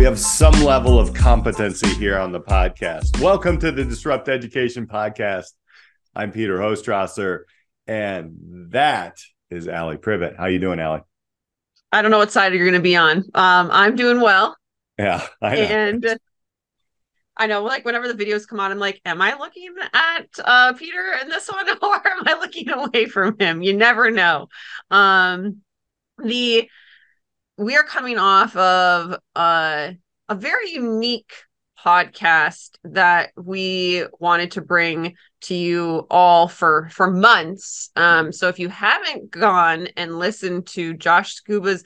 we have some level of competency here on the podcast. Welcome to the Disrupt Education Podcast. I'm Peter Hostrawser, and that is Alli Privitt. How you doing, Alli? I don't know what side you're going to be on. Um, I'm doing well. Yeah, I and I know, like whenever the videos come on, I'm like, am I looking at uh, Peter in this one, or am I looking away from him? You never know. Um, the we are coming off of a very unique podcast that we wanted to bring to you all for for months. Um, so if you haven't gone and listened to Josh Czuba's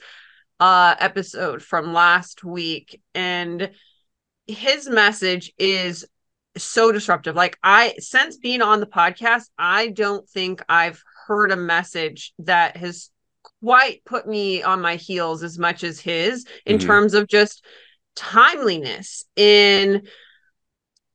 uh, episode from last week, and his message is so disruptive. Like I, since being on the podcast, I don't think I've heard a message that has quite put me on my heels as much as his in mm-hmm. terms of just timeliness in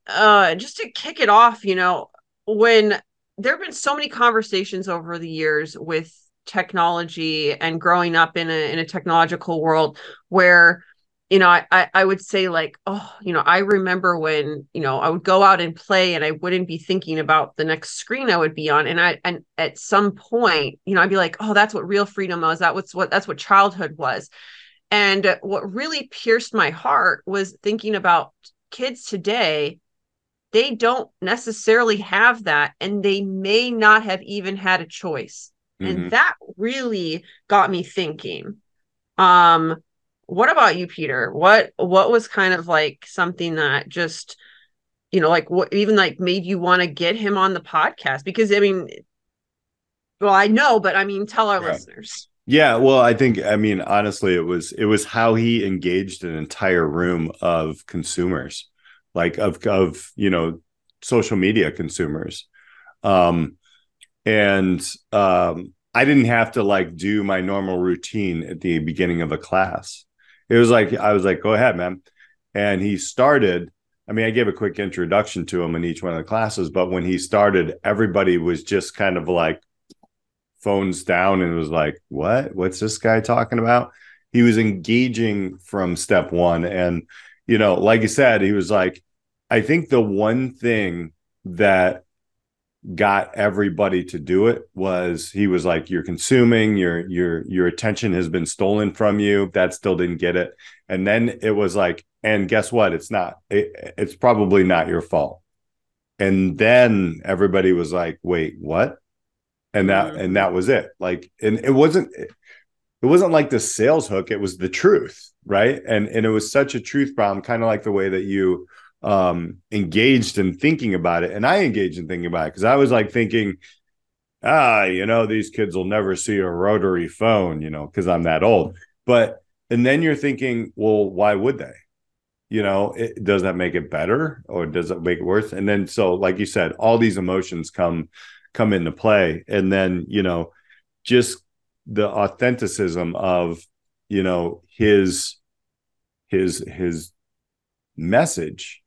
uh just to kick it off you know when there have been so many conversations over the years with technology and growing up in a in a technological world where you know I, I would say like oh you know i remember when you know i would go out and play and i wouldn't be thinking about the next screen i would be on and i and at some point you know i'd be like oh that's what real freedom was. That was what that's what childhood was. And what really pierced my heart was thinking about kids today they don't necessarily have that and they may not have even had a choice. Mm-hmm. and that really got me thinking. Um what about you peter? What what was kind of like something that just you know like what even like made you want to get him on the podcast? Because i mean well i know but i mean tell our yeah. listeners. Yeah well i think i mean honestly it was it was how he engaged an entire room of consumers like of of you know social media consumers. Um and um i didn't have to like do my normal routine at the beginning of a class it was like I was like, "Go ahead, man." And he started. I mean, I gave a quick introduction to him in each one of the classes, but when he started, everybody was just kind of like phones down and was like, "What? What's this guy talking about?" He was engaging from step one, and you know, like you said, he was like, "I think the one thing that got everybody to do it was he was like you're consuming your your your attention has been stolen from you. That still didn't get it. And then it was like and guess what? It's not it, it's probably not your fault. And then everybody was like wait what? And that mm-hmm. and that was it. Like and it wasn't it wasn't like the sales hook it was the truth right? And and it was such a truth problem kind of like the way that you um engaged in thinking about it. And i engaged in thinking about it because i was like thinking ah you know these kids will never see a rotary phone you know because i'm that old. But and then you're thinking well why would they? You know it, does that make it better or does it make it worse? And then so like you said all these emotions come come into play. And then you know just the authenticism of you know his his his message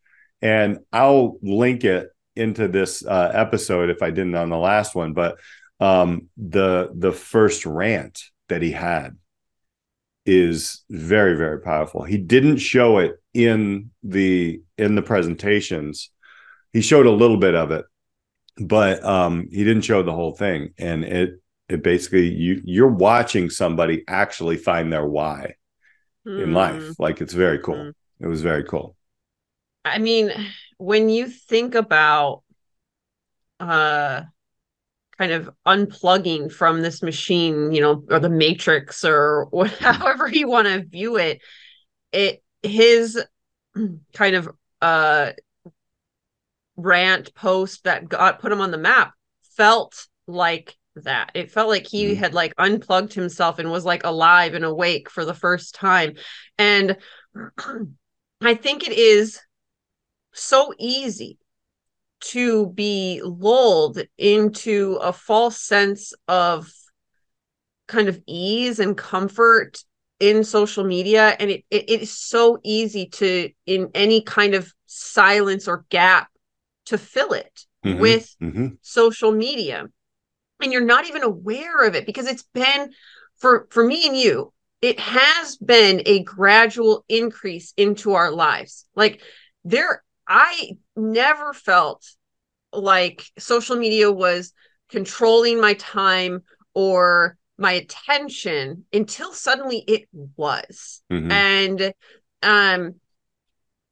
and I'll link it into this uh, episode if I didn't on the last one. But um, the the first rant that he had is very very powerful. He didn't show it in the in the presentations. He showed a little bit of it, but um, he didn't show the whole thing. And it it basically you you're watching somebody actually find their why mm. in life. Hmm. Like it's very cool. Mm. It was very cool. I mean, when you think about uh kind of unplugging from this machine, you know, or the matrix or however you want to view it, it his kind of uh rant post that got put him on the map felt like that. It felt like he mm. had like unplugged himself and was like alive and awake for the first time. And I think it is so easy to be lulled into a false sense of kind of ease and comfort in social media and it, it, it is so easy to in any kind of silence or gap to fill it mm-hmm, with mm-hmm. social media and you're not even aware of it because it's been for for me and you it has been a gradual increase into our lives. Like there, I never felt like social media was controlling my time or my attention until suddenly it was. Mm-hmm. And um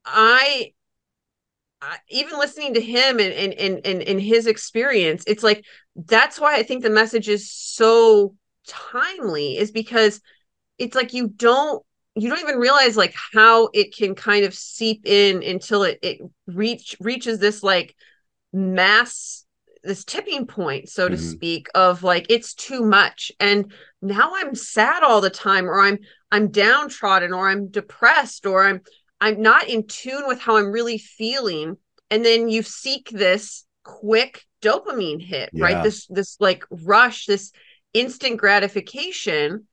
I, I even listening to him and and and and, and his experience, it's like that's why I think the message is so timely is because it's like you don't you don't even realize like how it can kind of seep in until it it reach reaches this like mass this tipping point so to mm-hmm. speak of like it's too much and now i'm sad all the time or i'm i'm downtrodden or i'm depressed or i'm i'm not in tune with how i'm really feeling and then you seek this quick dopamine hit yeah. right this this like rush this instant gratification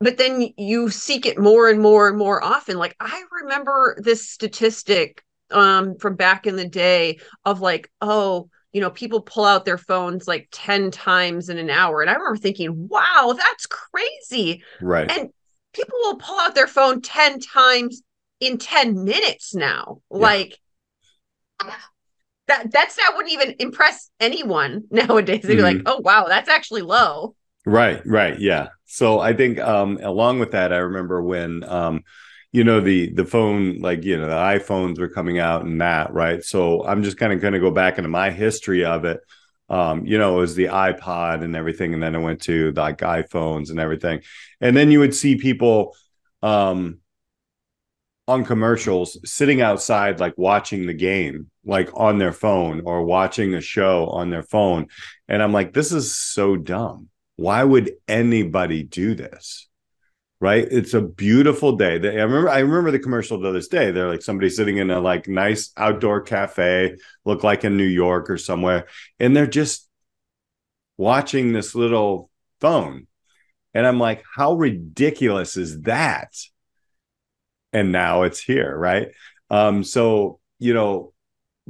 but then you seek it more and more and more often. Like i remember this statistic um from back in the day of like oh you know people pull out their phones like 10 times in an hour. And i remember thinking wow that's crazy. Right. And people will pull out their phone 10 times in 10 minutes now. Yeah. like that that's that wouldn't even impress anyone nowadays. They'd be mm-hmm. like oh wow that's actually low right right yeah. So i think um along with that i remember when um you know the the phone like you know the iphones were coming out and that right? So i'm just kind of going to go back into my history of it. Um you know it was the ipod and everything and then i went to like iphones and everything. And then you would see people um on commercials sitting outside like watching the game like on their phone or watching a show on their phone. And i'm like this is so dumb why would anybody do this right? It's a beautiful day. I remember I remember the commercial to this day. They're like somebody sitting in a like nice outdoor cafe, look like in New York or somewhere, and they're just watching this little phone. And I'm like, how ridiculous is that? And now it's here, right? Um, so you know,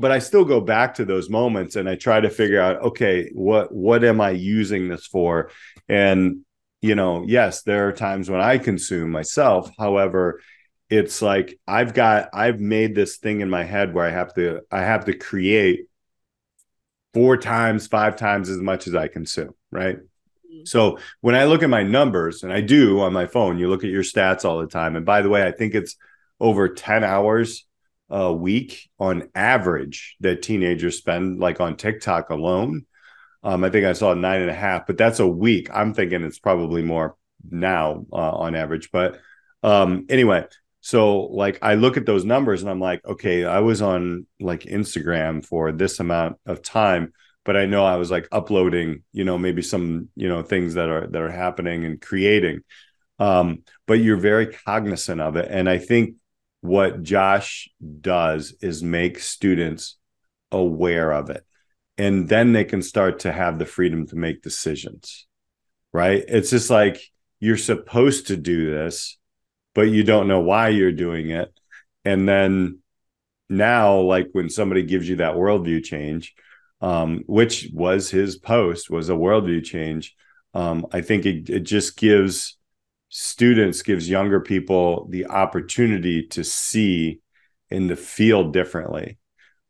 but I still go back to those moments and I try to figure out, okay, what what am I using this for? And you know, yes, there are times when I consume myself. However, it's like I've got I've made this thing in my head where I have to I have to create four times, five times as much as I consume, right? Mm-hmm. So when I look at my numbers, and I do on my phone, you look at your stats all the time. And by the way, I think it's over 10 hours a week on average that teenagers spend like on TikTok alone. Um, I think I saw nine and a half, but that's a week. I'm thinking it's probably more now uh, on average. But um, anyway, so like I look at those numbers and I'm like, okay, I was on like Instagram for this amount of time, but I know I was like uploading, you know, maybe some, you know, things that are that are happening and creating. Um, but you're very cognizant of it. And I think what Josh does is make students aware of it. And then they can start to have the freedom to make decisions right? It's just like you're supposed to do this but you don't know why you're doing it. And then now like when somebody gives you that worldview change um, which was his post was a worldview change um, i think it, it just gives students gives younger people the opportunity to see and to feel differently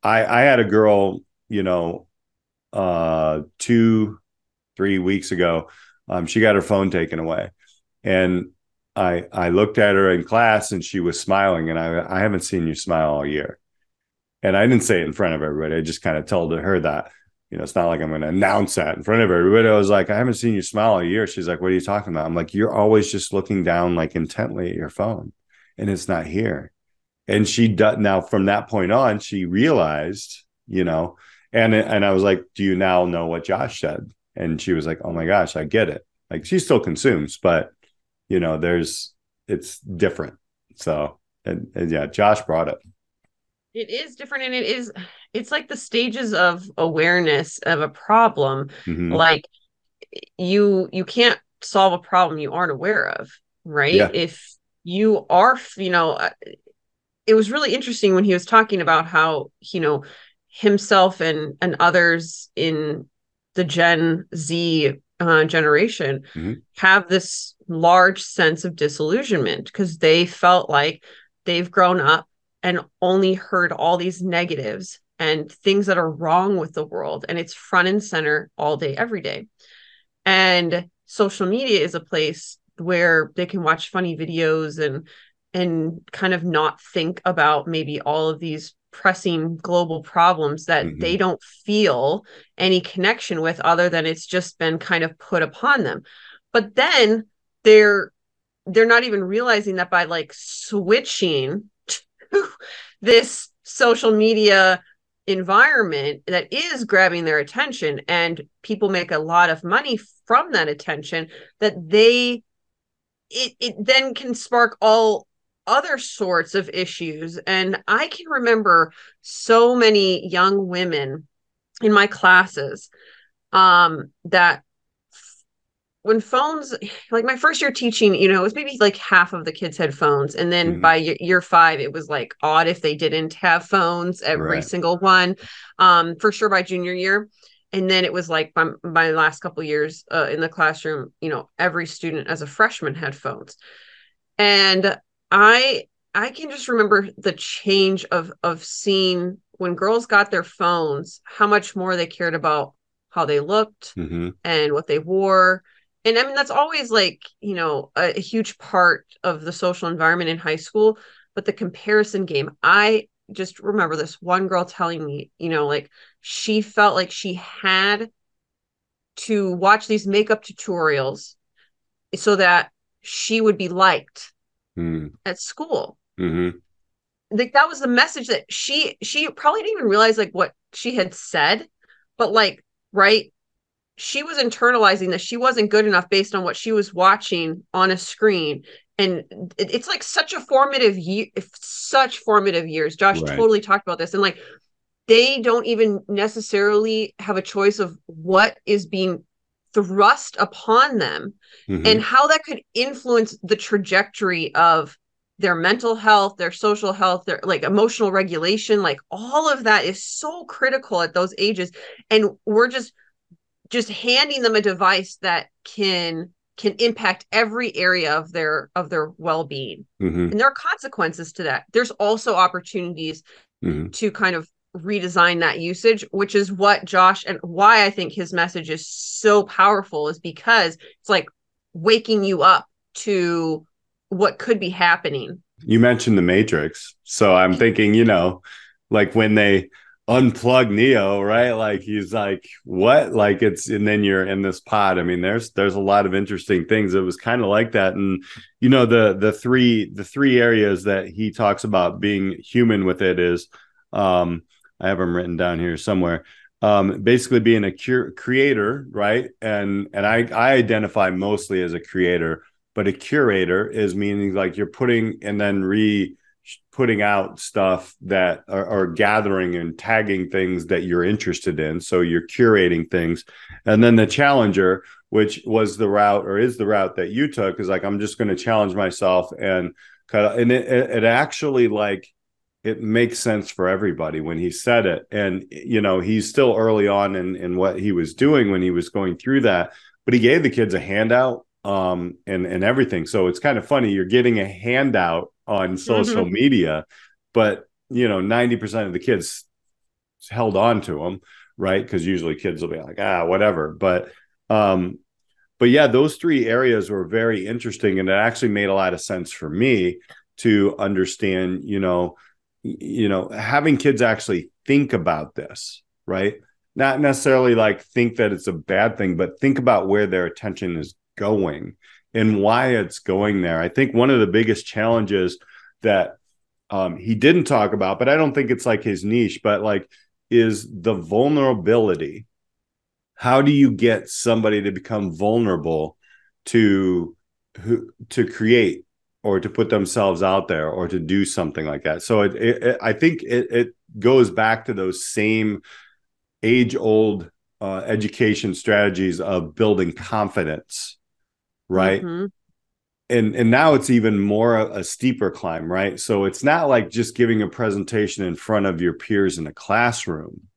i i had a girl you know uh, two, three weeks ago. Um, she got her phone taken away, and I I looked at her in class, and she was smiling, and I I haven't seen you smile all year, and I didn't say it in front of everybody. I just kind of told her that. You know, it's not like I'm going to announce that in front of everybody. I was like, I haven't seen you smile in a year. She's like, What are you talking about? I'm like, You're always just looking down like intently at your phone, and it's not here. And she does now. From that point on, she realized, you know, and and I was like, "Do you now know what Josh said?" And she was like, "Oh my gosh, I get it." Like she still consumes, but you know, there's it's different. So and, and yeah, Josh brought it. It is different, and it is it's like the stages of awareness of a problem. Mm-hmm. Like you you can't solve a problem you aren't aware of, right? Yeah. If you are, you know, uh, it was really interesting when he was talking about how you know himself and and others in the Gen Z uh, generation mm-hmm. have this large sense of disillusionment because they felt like they've grown up and only heard all these negatives and things that are wrong with the world and it's front and center all day every day and social media is a place where they can watch funny videos and and kind of not think about maybe all of these pressing global problems that mm-hmm. they don't feel any connection with other than it's just been kind of put upon them but then they're they're not even realizing that by like switching to this social media environment that is grabbing their attention and people make a lot of money from that attention that they it, it then can spark all other sorts of issues. And i can remember so many young women in my classes um that when phones like my first year teaching you know it was maybe like half of the kids had phones and then mm-hmm. by year five it was like odd if they didn't have phones every right. single one um for sure by junior year and then it was like my, my last couple years uh, in the classroom you know every student as a freshman had phones and i i can just remember the change of of seeing when girls got their phones how much more they cared about how they looked mm-hmm. and what they wore and i mean that's always like you know a, a huge part of the social environment in high school but the comparison game i just remember this one girl telling me, you know, like she felt like she had to watch these makeup tutorials so that she would be liked mm. at school. Mm-hmm. Like that was the message that she she probably didn't even realize like what she had said, but like right, she was internalizing that she wasn't good enough based on what she was watching on a screen, and it's like such a formative year such formative years. Josh right. totally talked about this. And like they don't even necessarily have a choice of what is being thrust upon them mm-hmm. and how that could influence the trajectory of their mental health their social health their like emotional regulation. Like all of that is so critical at those ages. And we're just just handing them a device that can can impact every area of their of their well-being. Mm-hmm. and there are consequences to that. There's also opportunities mm-hmm. to kind of redesign that usage which is what josh and why i think his message is so powerful is because it's like waking you up to what could be happening. You mentioned the matrix. So i'm thinking you know like when they unplug Neo, right? Like he's like, what? Like it's and then you're in this pod. I mean, there's there's a lot of interesting things. It was kind of like that. And you know, the the three the three areas that he talks about being human with it is um I have them written down here somewhere. Um, basically being a cur- creator, right? And and I I identify mostly as a creator, but a curator is meaning like you're putting and then re putting out stuff that are, are, gathering and tagging things that you're interested in. So you're curating things. And then the challenger, which was the route or is the route that you took, is like, I'm just going to challenge myself and kind of, and it, it actually like, it makes sense for everybody when he said it. And, you know, he's still early on in, in what he was doing when he was going through that, but he gave the kids a handout um and and everything so it's kind of funny you're getting a handout on social mm-hmm. media but you know 90% of the kids held on to them right? Because usually kids will be like ah whatever. But um but yeah those three areas were very interesting and it actually made a lot of sense for me to understand you know you know having kids actually think about this right? Not necessarily like think that it's a bad thing but think about where their attention is going and why it's going there. I think one of the biggest challenges that um, he didn't talk about, but I don't think it's like his niche, but like is the vulnerability. How do you get somebody to become vulnerable to to create or to put themselves out there or to do something like that? So it, it, I think it, it goes back to those same age old uh, education strategies of building confidence right? Mm-hmm. and and now it's even more a, a steeper climb right? So it's not like just giving a presentation in front of your peers in a classroom.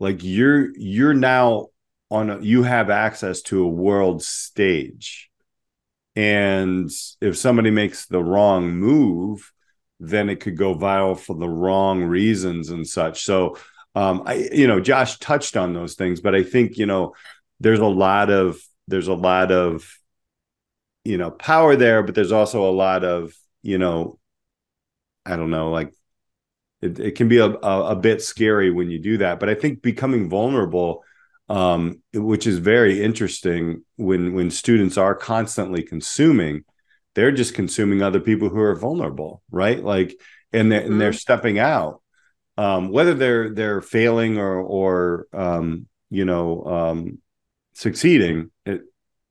Like you're you're now on a, you have access to a world stage. And if somebody makes the wrong move then it could go viral for the wrong reasons and such. So um i you know josh touched on those things but i think you know there's a lot of there's a lot of you know power there but there's also a lot of you know i don't know like it, it can be a, a, a bit scary when you do that but i think becoming vulnerable um, which is very interesting when when students are constantly consuming they're just consuming other people who are vulnerable right like and they're, mm-hmm. and they're mm-hmm. stepping out um, whether they're they're failing or or um, you know um, succeeding it,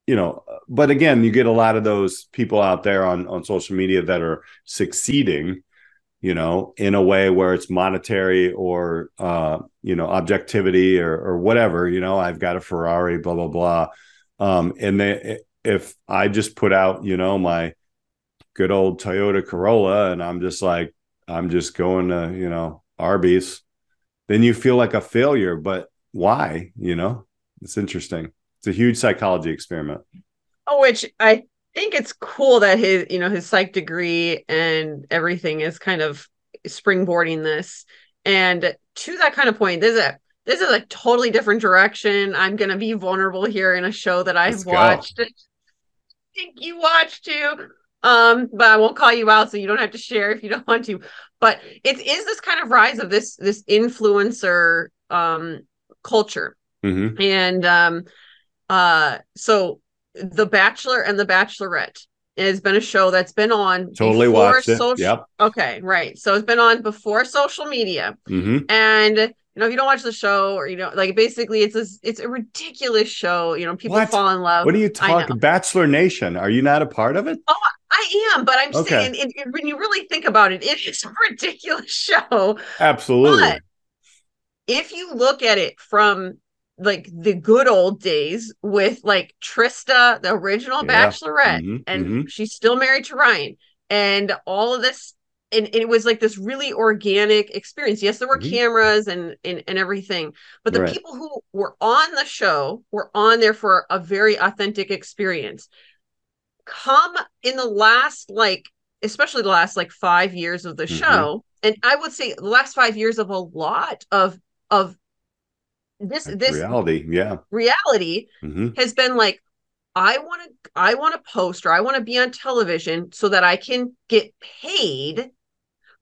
you know but again you get a lot of those people out there on on social media that are succeeding you know, in a way where it's monetary or uh, you know, objectivity or or whatever, you know, I've got a Ferrari, blah blah blah. Um, and they, if I just put out, you know, my good old Toyota Corolla and I'm just like, I'm just going to, you know, Arby's, then you feel like a failure. But why? You know, it's interesting. It's a huge psychology experiment. Oh, which I think it's cool that his you know his psych degree and everything is kind of springboarding this and to that kind of point this is a this is a totally different direction i'm going to be vulnerable here in a show that i've Let's watched. I think you watched too um but i won't call you out so you don't have to share if you don't want to but it is this kind of rise of this this influencer um culture mm-hmm. and um uh so the Bachelor and The Bachelorette has been a show that's been on totally watched it. Social... Yep. Okay, right. So it's been on before social media, mm-hmm. and you know if you don't watch the show or you know like basically it's a it's a ridiculous show. You know people what? fall in love. What are you talking? Bachelor Nation? Are you not a part of it? Oh, I am, but I'm okay. saying it, it, when you really think about it, it is a ridiculous show. Absolutely. But if you look at it from like the good old days with like Trista, the original yeah. Bachelorette, mm-hmm, and mm-hmm. she's still married to Ryan, and all of this. And, and, it was like this really organic experience. Yes, there were mm-hmm. cameras and, and and everything, but the right. people who were on the show were on there for a very authentic experience. Come in the last like, especially the last like five years of the mm-hmm. show, and I would say the last five years of a lot of of this That's this reality yeah reality mm-hmm. has been like i want to i want to post or i want to be on television so that i can get paid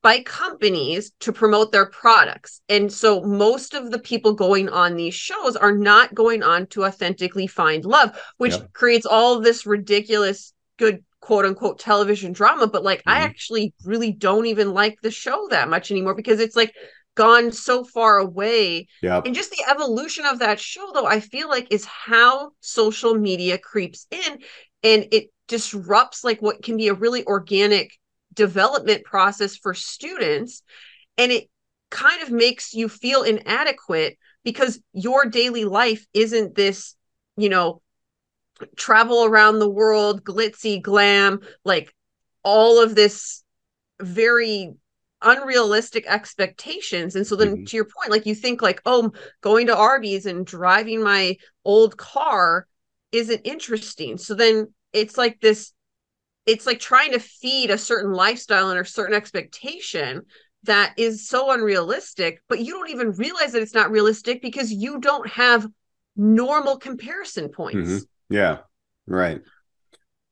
by companies to promote their products and so most of the people going on these shows are not going on to authentically find love which creates all this ridiculous good quote unquote television drama but like mm-hmm. i actually really don't even like the show that much anymore because it's like gone so far away. Yeah. And just the evolution of that show, though, I feel like is how social media creeps in and it disrupts like what can be a really organic development process for students. And it kind of makes you feel inadequate because your daily life isn't this, you know, travel around the world, glitzy glam, like all of this very unrealistic expectations. And so then mm-hmm. to your point like you think like oh going to arby's and driving my old car isn't interesting. So then it's like this it's like trying to feed a certain lifestyle and a certain expectation that is so unrealistic but you don't even realize that it's not realistic because you don't have normal comparison points. Mm-hmm. yeah. Right.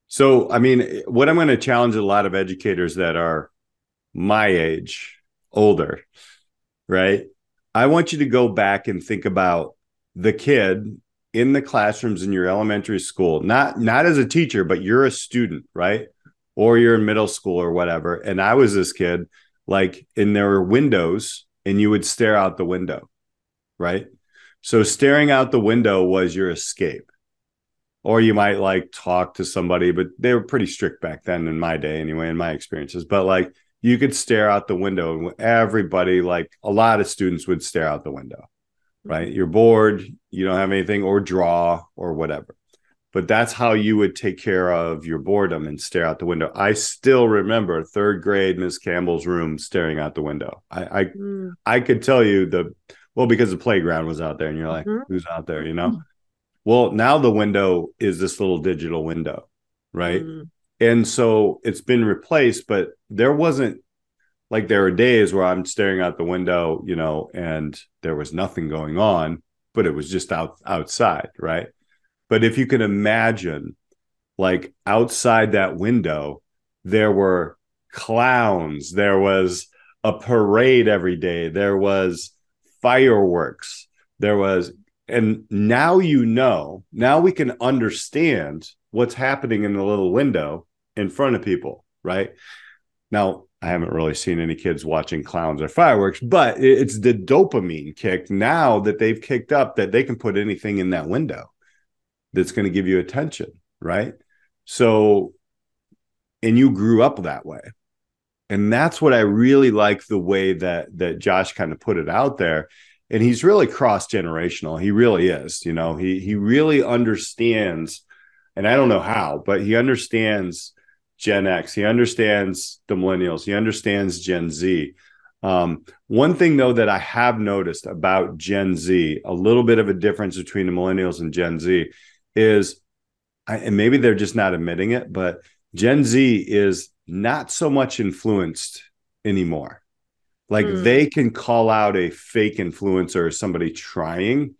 So i mean what i'm going to challenge a lot of educators that are my age, older, right? I want you to go back and think about the kid in the classrooms in your elementary school, not not as a teacher, but you're a student, right? Or you're in middle school or whatever. And I was this kid, like, and there were windows, and you would stare out the window, right? So staring out the window was your escape. Or you might like talk to somebody, but they were pretty strict back then in my day, anyway, in my experiences. But like you could stare out the window and everybody like a lot of students would stare out the window right you're bored you don't have anything or draw or whatever but that's how you would take care of your boredom and stare out the window i still remember third grade miss campbell's room staring out the window i i, mm. I could tell you the well because the playground was out there and you're like mm-hmm. who's out there you know Well, now the window is this little digital window, right? Mm. And so it's been replaced, but there wasn't like there are days where I'm staring out the window, you know, and there was nothing going on, but it was just out outside, right? But if you can imagine, like outside that window, there were clowns, there was a parade every day, there was fireworks, there was, and now you know, now we can understand what's happening in the little window in front of people, right? Now, I haven't really seen any kids watching clowns or fireworks, but it's the dopamine kick now that they've kicked up that they can put anything in that window that's going to give you attention, right? So, and you grew up that way. And that's what I really like the way that that Josh kind of put it out there. And he's really cross generational. He really is. You know, he he really understands, and I don't know how, but he understands Gen X. He understands the millennials. He understands Gen Z. Um, one thing though that I have noticed about Gen Z, a little bit of a difference between the millennials and Gen Z, is, and maybe they're just not admitting it, but Gen Z is not so much influenced anymore. Like mm. they can call out a fake influencer or somebody trying.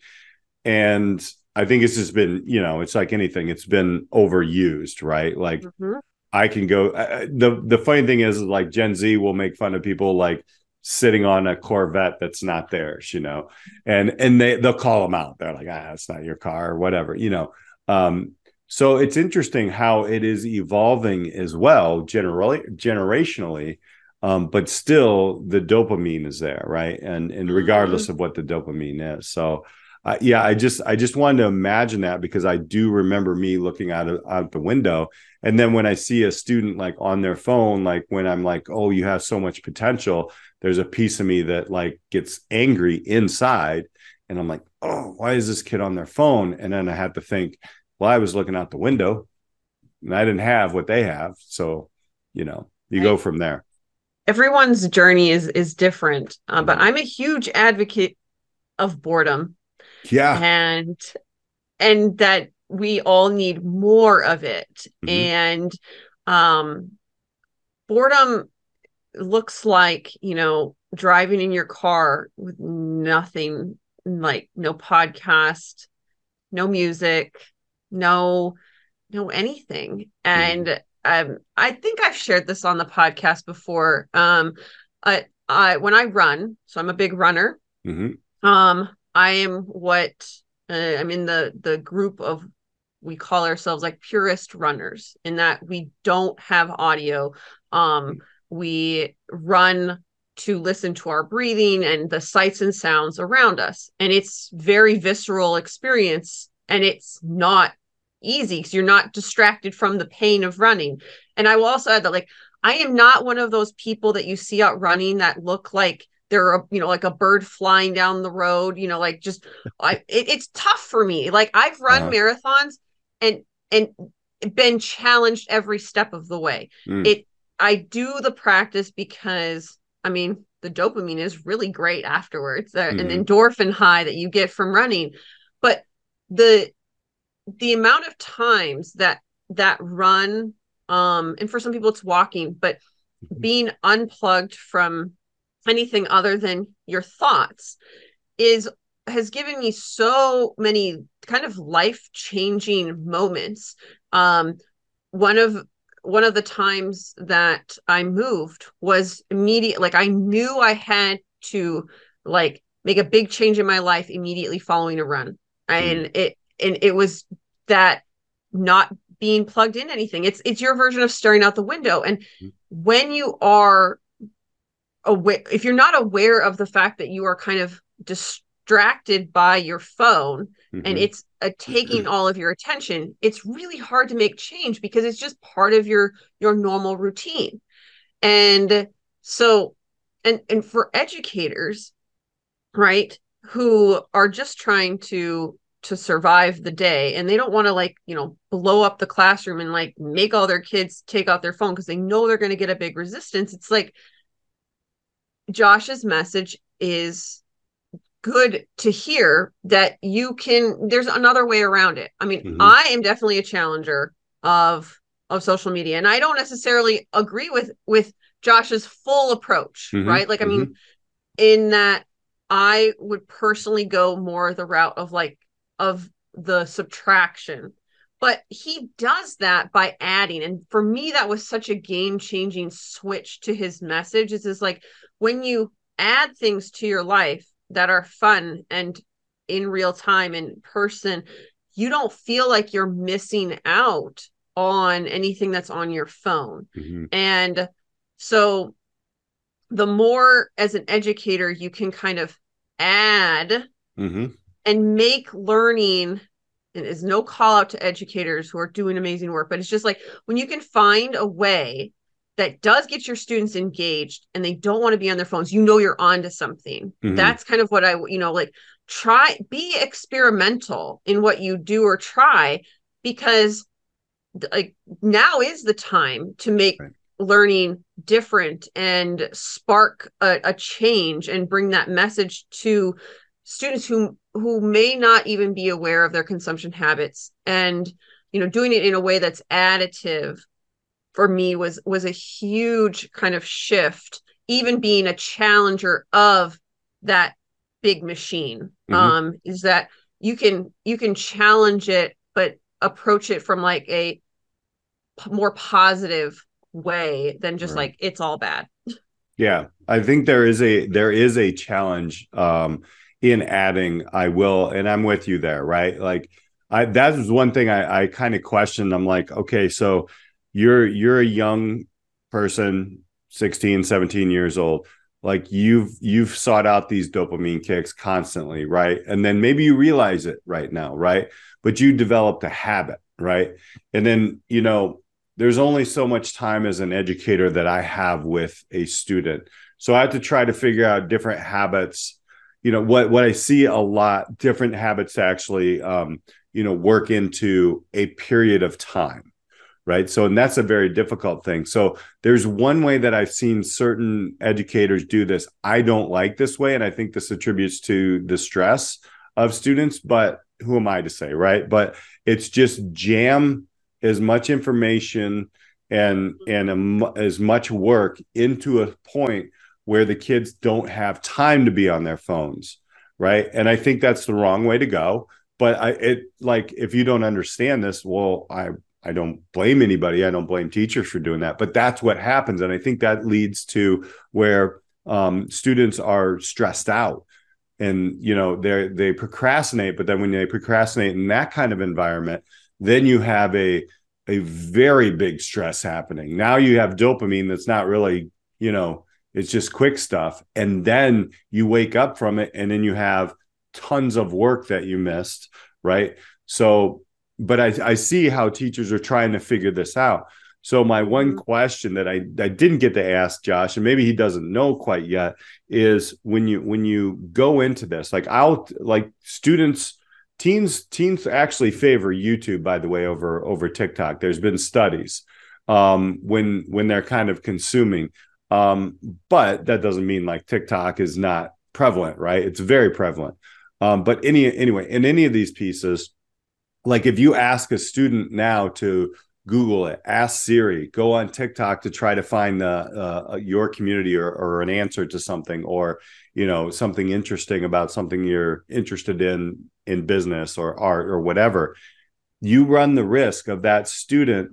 And I think it's just been, you know, it's like anything, it's been overused, right? Like mm-hmm. I can go. Uh, the The funny thing is, like Gen Z will make fun of people like sitting on a Corvette that's not theirs, you know, and and they they'll call them out. They're like, ah, it's not your car or whatever, you know. Um, so it's interesting how it is evolving as well, generally generationally, um, but still the dopamine is there, right? And and regardless mm-hmm. of what the dopamine is, so. Yeah, I just I just wanted to imagine that because I do remember me looking out of, out the window, and then when I see a student like on their phone, like when I'm like, oh, you have so much potential, there's a piece of me that like gets angry inside, and I'm like, oh, why is this kid on their phone? And then I have to think, well, I was looking out the window, and I didn't have what they have, so you know, you go from there. Everyone's journey is is different, uh, but mm-hmm. I'm a huge advocate of boredom yeah and and that we all need more of it mm-hmm. and um boredom looks like you know driving in your car with nothing like no podcast no music no no anything and mm-hmm. um i think i've shared this on the podcast before um I, I when i run so i'm a big runner mm-hmm. um I am what uh, I'm in the the group of we call ourselves like purist runners in that we don't have audio. Um, we run to listen to our breathing and the sights and sounds around us, and it's very visceral experience, and it's not easy because you're not distracted from the pain of running. And I will also add that like I am not one of those people that you see out running that look like there are you know like a bird flying down the road you know like just i it, it's tough for me like i've run uh-huh. marathons and and been challenged every step of the way mm. it i do the practice because i mean the dopamine is really great afterwards uh, mm-hmm. an endorphin high that you get from running but the the amount of times that that run um and for some people it's walking but mm-hmm. being unplugged from anything other than your thoughts is has given me so many kind of life changing moments um one of one of the times that i moved was immediate like i knew i had to like make a big change in my life immediately following a run and mm. it and it was that not being plugged in anything it's it's your version of staring out the window and mm. when you are aware if you're not aware of the fact that you are kind of distracted by your phone mm-hmm. and it's uh, taking all of your attention it's really hard to make change because it's just part of your your normal routine and so and and for educators right who are just trying to to survive the day and they don't want to like you know blow up the classroom and like make all their kids take out their phone because they know they're going to get a big resistance it's like Josh's message is good to hear that you can there's another way around it. I mean Mhm. i am definitely a challenger of of social media and i don't necessarily agree with with josh's full approach Mhm, right? Like i mean in that i would personally go more the route of like of the subtraction. But he does that by adding and for me that was such a game changing switch to his message. Is is like when you add things to your life that are fun and in real time in person you don't feel like you're missing out on anything that's on your phone Mhm. and so the more as an educator you can kind of add Mhm. and make learning and is no call out to educators who are doing amazing work but it's just like when you can find a way that does get your students engaged and they don't want to be on their phones you know you're on to something Mhm. that's kind of what i you know like try be experimental in what you do or try because like now is the time to make Right. learning different and spark a, a change and bring that message to students who who may not even be aware of their consumption habits and you know doing it in a way that's additive for me was was a huge kind of shift even being a challenger of that big machine Mhm. um is that you can you can challenge it but approach it from like a p- more positive way than just Right. like it's all bad Yeah, I think there is a there is a challenge um in adding I will and I'm with you there, right? Like I that is one thing I I kind of questioned. I'm like, okay, so you're you're a young person, 16, 17 years old. Like you've you've sought out these dopamine kicks constantly, right? And then maybe you realize it right now, right? But you developed a habit, right? And then, you know, there's only so much time as an educator that I have with a student. So I have to try to figure out different habits. You know, what what I see a lot, different habits actually um, you know, work into a period of time. Right. So and that's a very difficult thing. So there's one way that I've seen certain educators do this. I don't like this way. And I think this attributes to the stress of students, but who am I to say, right? But it's just jam as much information and and as much work into a point where the kids don't have time to be on their phones right and i think that's the wrong way to go but i it like if you don't understand this well i i don't blame anybody. I don't blame teachers for doing that but that's what happens. And i think that leads to where um, students are stressed out and you know they they procrastinate but then when they procrastinate in that kind of environment then you have a a very big stress happening. Now you have dopamine that's not really you know it's just quick stuff. And then you wake up from it and then you have tons of work that you missed right? So but i i see how teachers are trying to figure this out so my one Mhm. question that I, I didn't get to ask Josh, and maybe he doesn't know quite yet, is when you when you go into this, like I'll like students, teens teens actually favor YouTube, by the way, over over TikTok. There's been studies um, when when they're kind of consuming, um, but that doesn't mean like TikTok is not prevalent, right? It's very prevalent. Um, but any anyway, in any of these pieces, like if you ask a student now to Google it, ask Siri, go on TikTok to try to find the uh, your community or, or an answer to something, or you know something interesting about something you're interested in in business or art or whatever. You run the risk of that student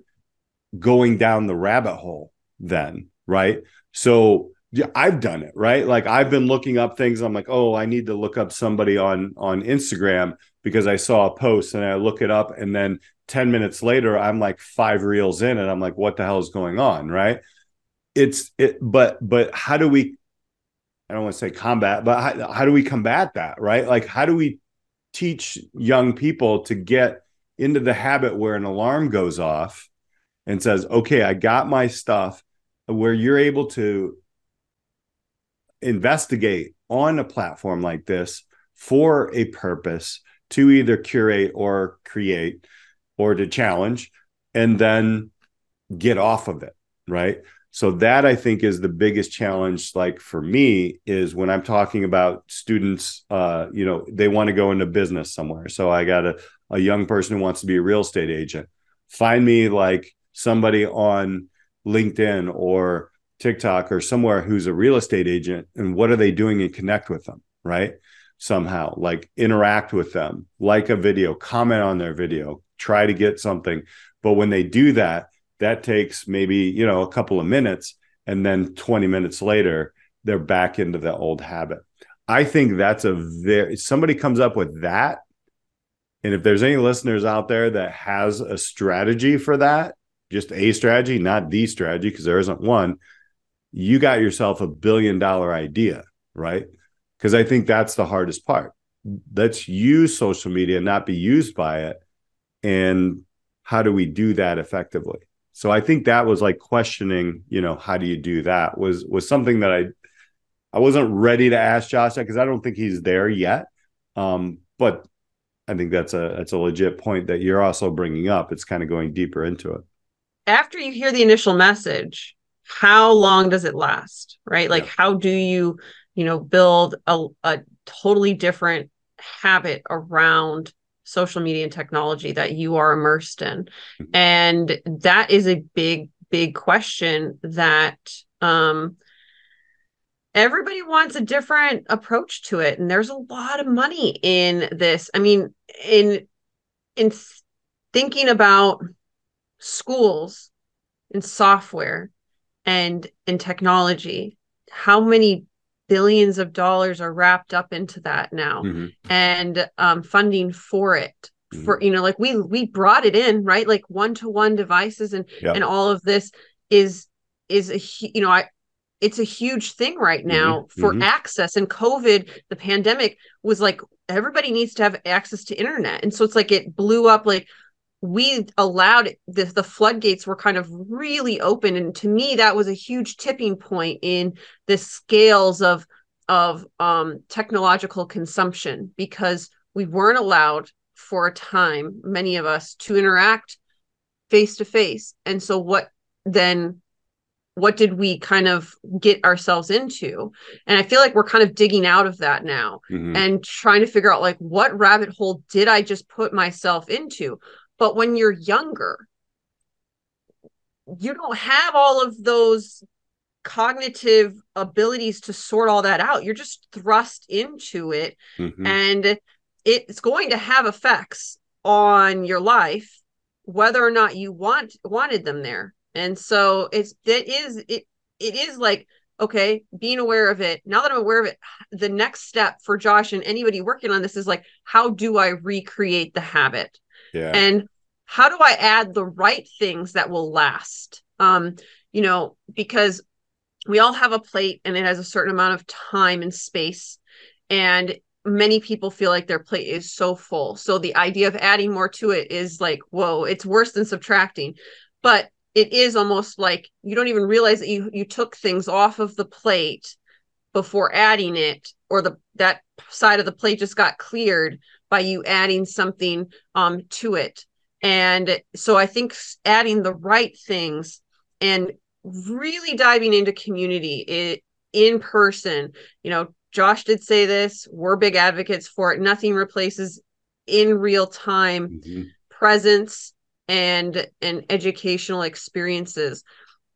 going down the rabbit hole. Then, right? So yeah, I've done it, right? Like I've been looking up things. I'm like, oh, I need to look up somebody on on Instagram because I saw a post and I look it up, and then 10 minutes later i'm like five reels in and i'm like what the hell is going on right? It's it but but how do we i don't want to say combat but how, how do we combat that right? Like how do we teach young people to get into the habit where an alarm goes off and says okay i got my stuff where you're able to investigate on a platform like this for a purpose to either curate or create or to challenge and then get off of it right? So that i think is the biggest challenge like for me is when i'm talking about students uh you know they want to go into business somewhere. So i got a, a young person who wants to be a real estate agent. Find me like somebody on linkedin or tiktok or somewhere who's a real estate agent and what are they doing and connect with them right somehow like interact with them like a video comment on their video try to get something. But when they do that that takes maybe you know a couple of minutes and then 20 minutes later they're back into the old habit. I think that's a very somebody comes up with that and if there's any listeners out there that has a strategy for that just a strategy not the strategy because there isn't one you got yourself a billion dollar idea right because i think that's the hardest part. Let's use social media not be used by it. And how do we do that effectively? So i think that was like questioning you know how do you do that was was something that i i wasn't ready to ask josh because i don't think he's there yet. Um but i think that's a that's a legit point that you're also bringing up. It's kind of going deeper into it. After you hear the initial message how long does it last right? Like yeah. how do you you know build a, a totally different habit around social media and technology that you are immersed in. Mm-hmm. and that is a big big question that um everybody wants a different approach to it. And there's a lot of money in this. I mean in in thinking about schools and software and in technology how many billions of dollars are wrapped up into that now mm-hmm. and um, funding for it mm-hmm. for you know like we we brought it in right like one-to-one devices and and all of this is is a you know i it's a huge thing right mm-hmm. now mm-hmm. for access and covid the pandemic was like everybody needs to have access to internet and so it's like it blew up like we allowed the, the floodgates were kind of really open and to me that was a huge tipping point in the scales of of um, technological consumption because we weren't allowed for a time many of us to interact face to face and so what then what did we kind of get ourselves into? And i feel like we're kind of digging out of that now mm-hmm. and trying to figure out like what rabbit hole did i just put myself into but when you're younger, you don't have all of those cognitive abilities to sort all that out. You're just thrust into it mm-hmm. and it's going to have effects on your life whether or not you want wanted them there. And so it's it is it it is like okay, being aware of it. Now that I'm aware of it, the next step for Josh and anybody working on this is like how do I recreate the habit? And how do I add the right things that will last? Um, you know, because we all have a plate and it has a certain amount of time and space. And many people feel like their plate is so full. So the idea of adding more to it is like, whoa, it's worse than subtracting. But it is almost like you don't even realize that you you took things off of the plate before adding it or the that side of the plate just got cleared by you adding something um to it and so I think adding the right things and really diving into community it, in person, you know, Josh did say this, we're big advocates for it. Nothing replaces in real time mm-hmm. presence and and educational experiences.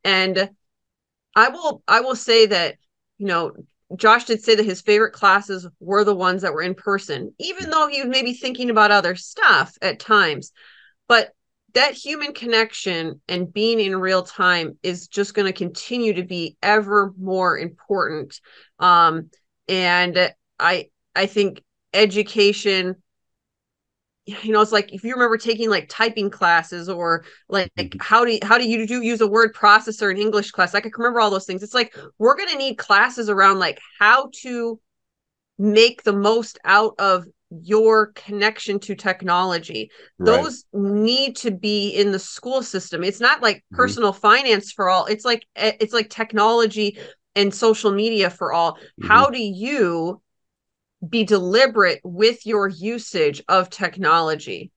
And I will I will say that, you know, Josh did say that his favorite classes were the ones that were in person, even though he was maybe thinking about other stuff at times. But that human connection and being in real time is just going to continue to be ever more important. Um, and I I think education you know it's like if you remember taking like typing classes or like, like mm-hmm. how do you, how do you do use a word processor in english class i can remember all those things it's like we're going to need classes around like how to make the most out of your connection to technology right. those need to be in the school system it's not like mm-hmm. personal finance for all it's like eh, it's like technology and social media for all mm-hmm. how do you be deliberate with your usage of technology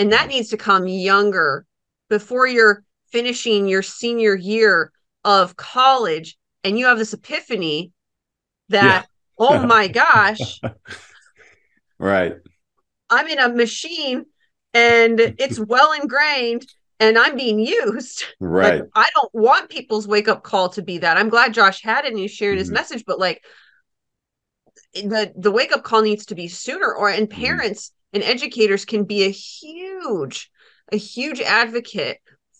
and that needs to come younger before you're finishing your senior year of college and you have this epiphany that, yeah. oh my gosh. right. I'm in a machine and it's well ingrained and I'm being used. Right. Like, I don't want people's wake up call to be that. I'm glad Josh had it and he's sharing mm-hmm. his message, but like the the wake up call needs to be sooner or and mm-hmm. parents mm-hmm. and educators can be a huge a huge advocate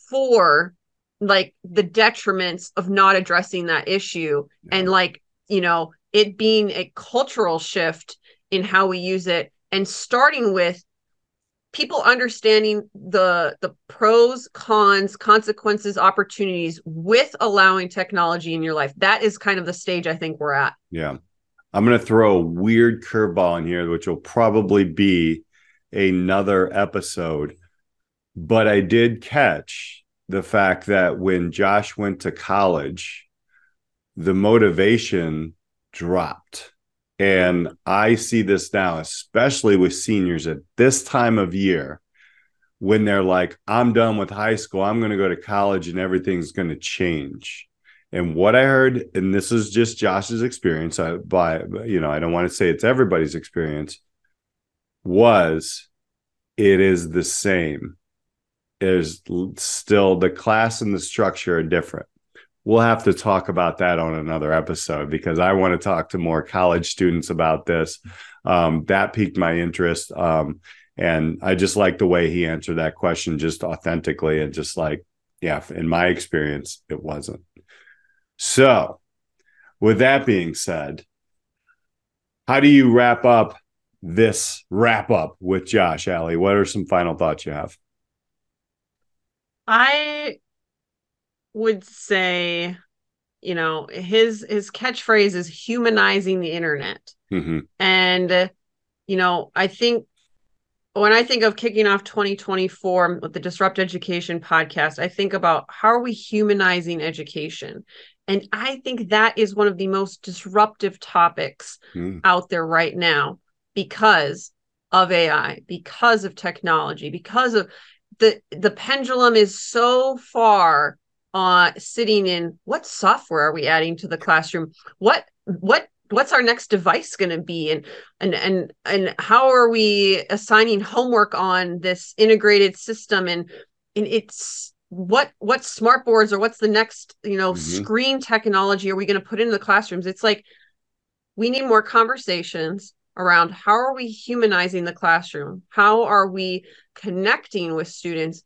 for like the detriments of not addressing that issue yeah. and like you know it being a cultural shift in how we use it and starting with people understanding the the pros cons consequences opportunities with allowing technology in your life that is kind of the stage i think we're at yeah i'm going to throw a weird curveball in here which will probably be another episode but i did catch the fact that when josh went to college the motivation dropped and I see this now, especially with seniors at this time of year, when they're like, I'm done with high school, I'm going to go to college and everything's going to change. And what I heard, and this is just Josh's experience, I, by you know, I don't want to say it's everybody's experience, was it is the same. There's still the class and the structure are different we'll have to talk about that on another episode because I want to talk to more college students about this. Um, that piqued my interest. Um, and I just like the way he answered that question just authentically and just like, yeah, in my experience, it wasn't. So, with that being said, how do you wrap up this wrap up with Josh Alli? What are some final thoughts you have? I would say, you know, his his catchphrase is humanizing the internet. Mm-hmm. And you know, I think when I think of kicking off 2024 with the Disrupt Education podcast, I think about how are we humanizing education? And I think that is one of the most disruptive topics mm. out there right now because of AI, because of technology, because of the the pendulum is so far uh sitting in what software are we adding to the classroom? What what what's our next device going to be? And and and and how are we assigning homework on this integrated system? And and it's what what smart boards or what's the next you know mm-hmm. screen technology are we going to put into the classrooms it's like we need more conversations around how are we humanizing the classroom how are we connecting with students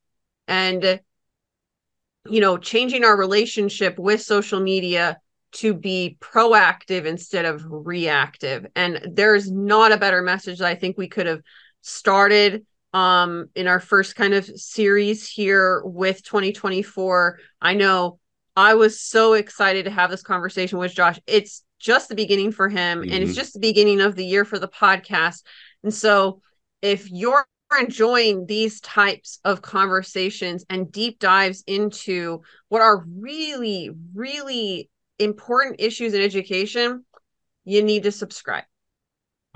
and you know, changing our relationship with social media to be proactive instead of reactive. And there's not a better message that I think we could have started um, in our first kind of series here with 2024. I know I was so excited to have this conversation with Josh. It's just the beginning for him, mm-hmm. and it's mm-hmm. just the beginning of the year for the podcast. And so, if you're enjoying these types of conversations and deep dives into what are really, really important issues in education, you need to subscribe.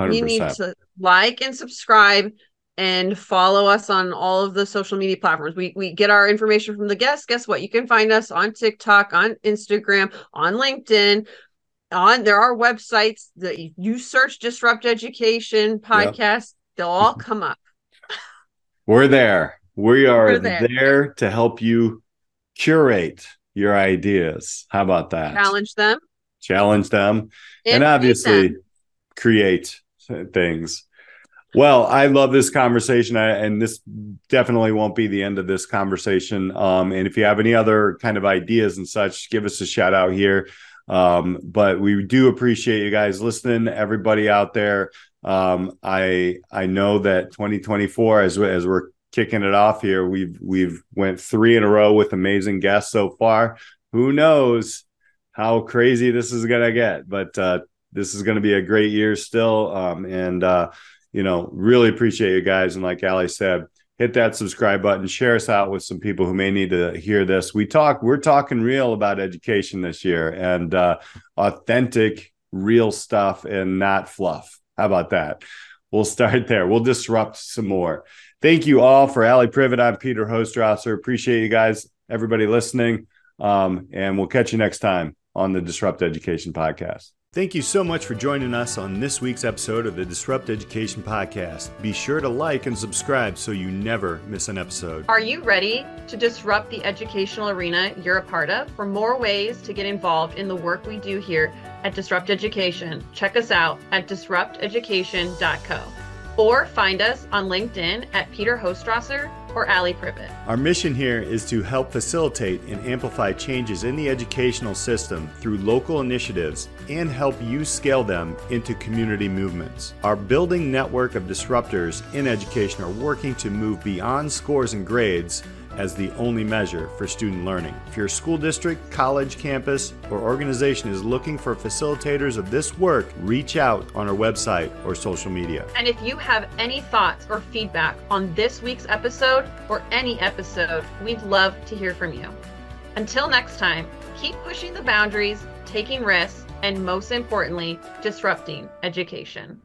100%. You need to like and subscribe and follow us on all of the social media platforms. We we get our information from the guests. Guess what? You can find us on TikTok, on Instagram, on LinkedIn. On there are websites that you search disrupt education podcast, they'll all come up. We're there. We are We're there. there to help you curate your ideas. How about that? Challenge them. Challenge them. And, and obviously them. create things. Well, I love this conversation, and this definitely won't be the end of this conversation. Um, and if you have any other kind of ideas and such, give us a shout out here. Um, but we do appreciate you guys listening, everybody out there. Um, I I know that 2024 as as we're kicking it off here, we've we've went three in a row with amazing guests so far. Who knows how crazy this is gonna get? But uh, this is gonna be a great year still. Um, and uh, you know, really appreciate you guys. And like Alli said, hit that subscribe button, share us out with some people who may need to hear this. We talk, we're talking real about education this year and uh, authentic, real stuff and not fluff. How about that? We'll start there. We'll disrupt some more. Thank you all for Alli Privitt. I'm Peter Hostrawser. Appreciate you guys, everybody listening. Um, and we'll catch you next time on the Disrupt Education Podcast. Thank you so much for joining us on this week's episode of the Disrupt Education Podcast. Be sure to like and subscribe so you never miss an episode. Are you ready to disrupt the educational arena you're a part of? For more ways to get involved in the work we do here at Disrupt Education, check us out at disrupteducation.co or find us on LinkedIn at Peter Hostrawser or Alli Privitt. Our mission here is to help facilitate and amplify changes in the educational system through local initiatives and help you scale them into community movements. Our building network of disruptors in education are working to move beyond scores and grades as the only measure for student learning. If your school district, college, campus, or organization is looking for facilitators of this work, reach out on our website or social media. And if you have any thoughts or feedback on this week's episode or any episode, we'd love to hear from you. Until next time, keep pushing the boundaries, taking risks, and most importantly, disrupting education.